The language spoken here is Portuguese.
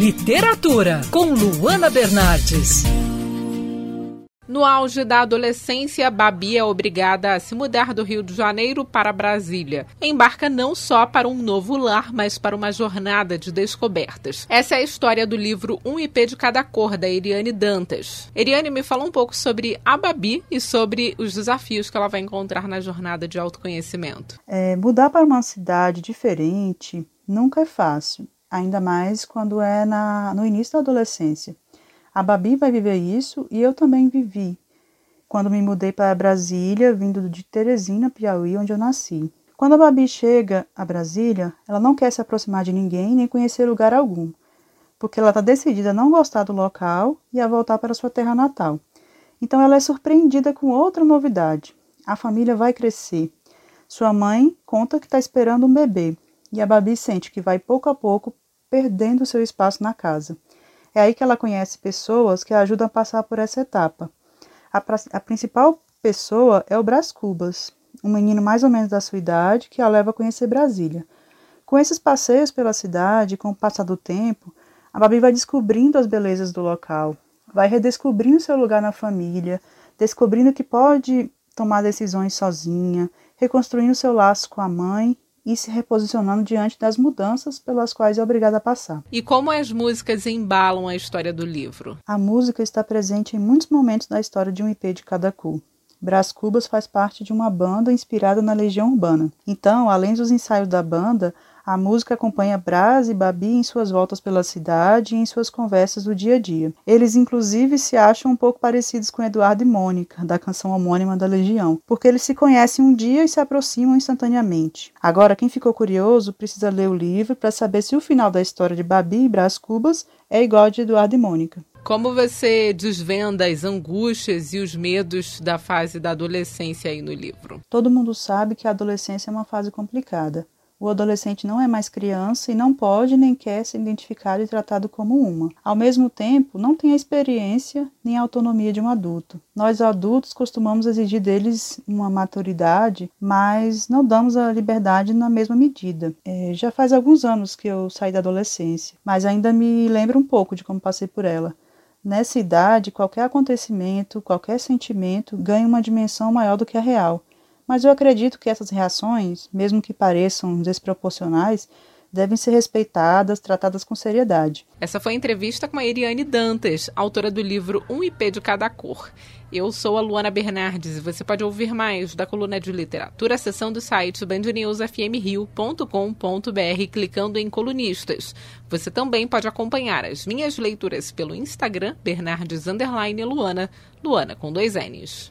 Literatura, com Luana Bernardes. No auge da adolescência, Babi é obrigada a se mudar do Rio de Janeiro para Brasília. Embarca não só para um novo lar, mas para uma jornada de descobertas. Essa é a história do livro Um IP de Cada Cor, da Eriane Dantas. Eriane, me fala um pouco sobre a Babi e sobre os desafios que ela vai encontrar na jornada de autoconhecimento. É, mudar para uma cidade diferente nunca é fácil, ainda mais quando é na, no início da adolescência. A Babi vai viver isso e eu também vivi quando me mudei para Brasília, vindo de Teresina, Piauí, onde eu nasci. Quando a Babi chega a Brasília, ela não quer se aproximar de ninguém nem conhecer lugar algum, porque ela está decidida a não gostar do local e a voltar para sua terra natal. Então ela é surpreendida com outra novidade. A família vai crescer. Sua mãe conta que está esperando um bebê e a Babi sente que vai pouco a pouco perdendo seu espaço na casa. É aí que ela conhece pessoas que a ajudam a passar por essa etapa. A, a principal pessoa é o Brás Cubas, um menino mais ou menos da sua idade que a leva a conhecer Brasília. Com esses passeios pela cidade, com o passar do tempo, a Babi vai descobrindo as belezas do local, vai redescobrindo seu lugar na família, descobrindo que pode tomar decisões sozinha, reconstruindo seu laço com a mãe e se reposicionando diante das mudanças pelas quais é obrigada a passar. E como as músicas embalam a história do livro? A música está presente em muitos momentos da história de um IP de cada cu. Brás Cubas faz parte de uma banda inspirada na Legião Urbana. Então, além dos ensaios da banda, a música acompanha Brás e Babi em suas voltas pela cidade e em suas conversas do dia a dia. Eles, inclusive, se acham um pouco parecidos com Eduardo e Mônica, da canção homônima da Legião, porque eles se conhecem um dia e se aproximam instantaneamente. Agora, quem ficou curioso precisa ler o livro para saber se o final da história de Babi e Brás Cubas é igual ao de Eduardo e Mônica. Como você desvenda as angústias e os medos da fase da adolescência aí no livro? Todo mundo sabe que a adolescência é uma fase complicada. O adolescente não é mais criança e não pode nem quer ser identificado e tratado como uma. Ao mesmo tempo, não tem a experiência nem a autonomia de um adulto. Nós adultos costumamos exigir deles uma maturidade, mas não damos a liberdade na mesma medida. É, já faz alguns anos que eu saí da adolescência, mas ainda me lembro um pouco de como passei por ela. Nessa idade, qualquer acontecimento, qualquer sentimento ganha uma dimensão maior do que a real mas eu acredito que essas reações, mesmo que pareçam desproporcionais, devem ser respeitadas, tratadas com seriedade. Essa foi a entrevista com a Eriane Dantas, autora do livro Um IP de Cada Cor. Eu sou a Luana Bernardes e você pode ouvir mais da coluna de literatura acessando o site bandnewsfmrio.com.br clicando em colunistas. Você também pode acompanhar as minhas leituras pelo Instagram, Bernardes Luana, Luana com dois N's.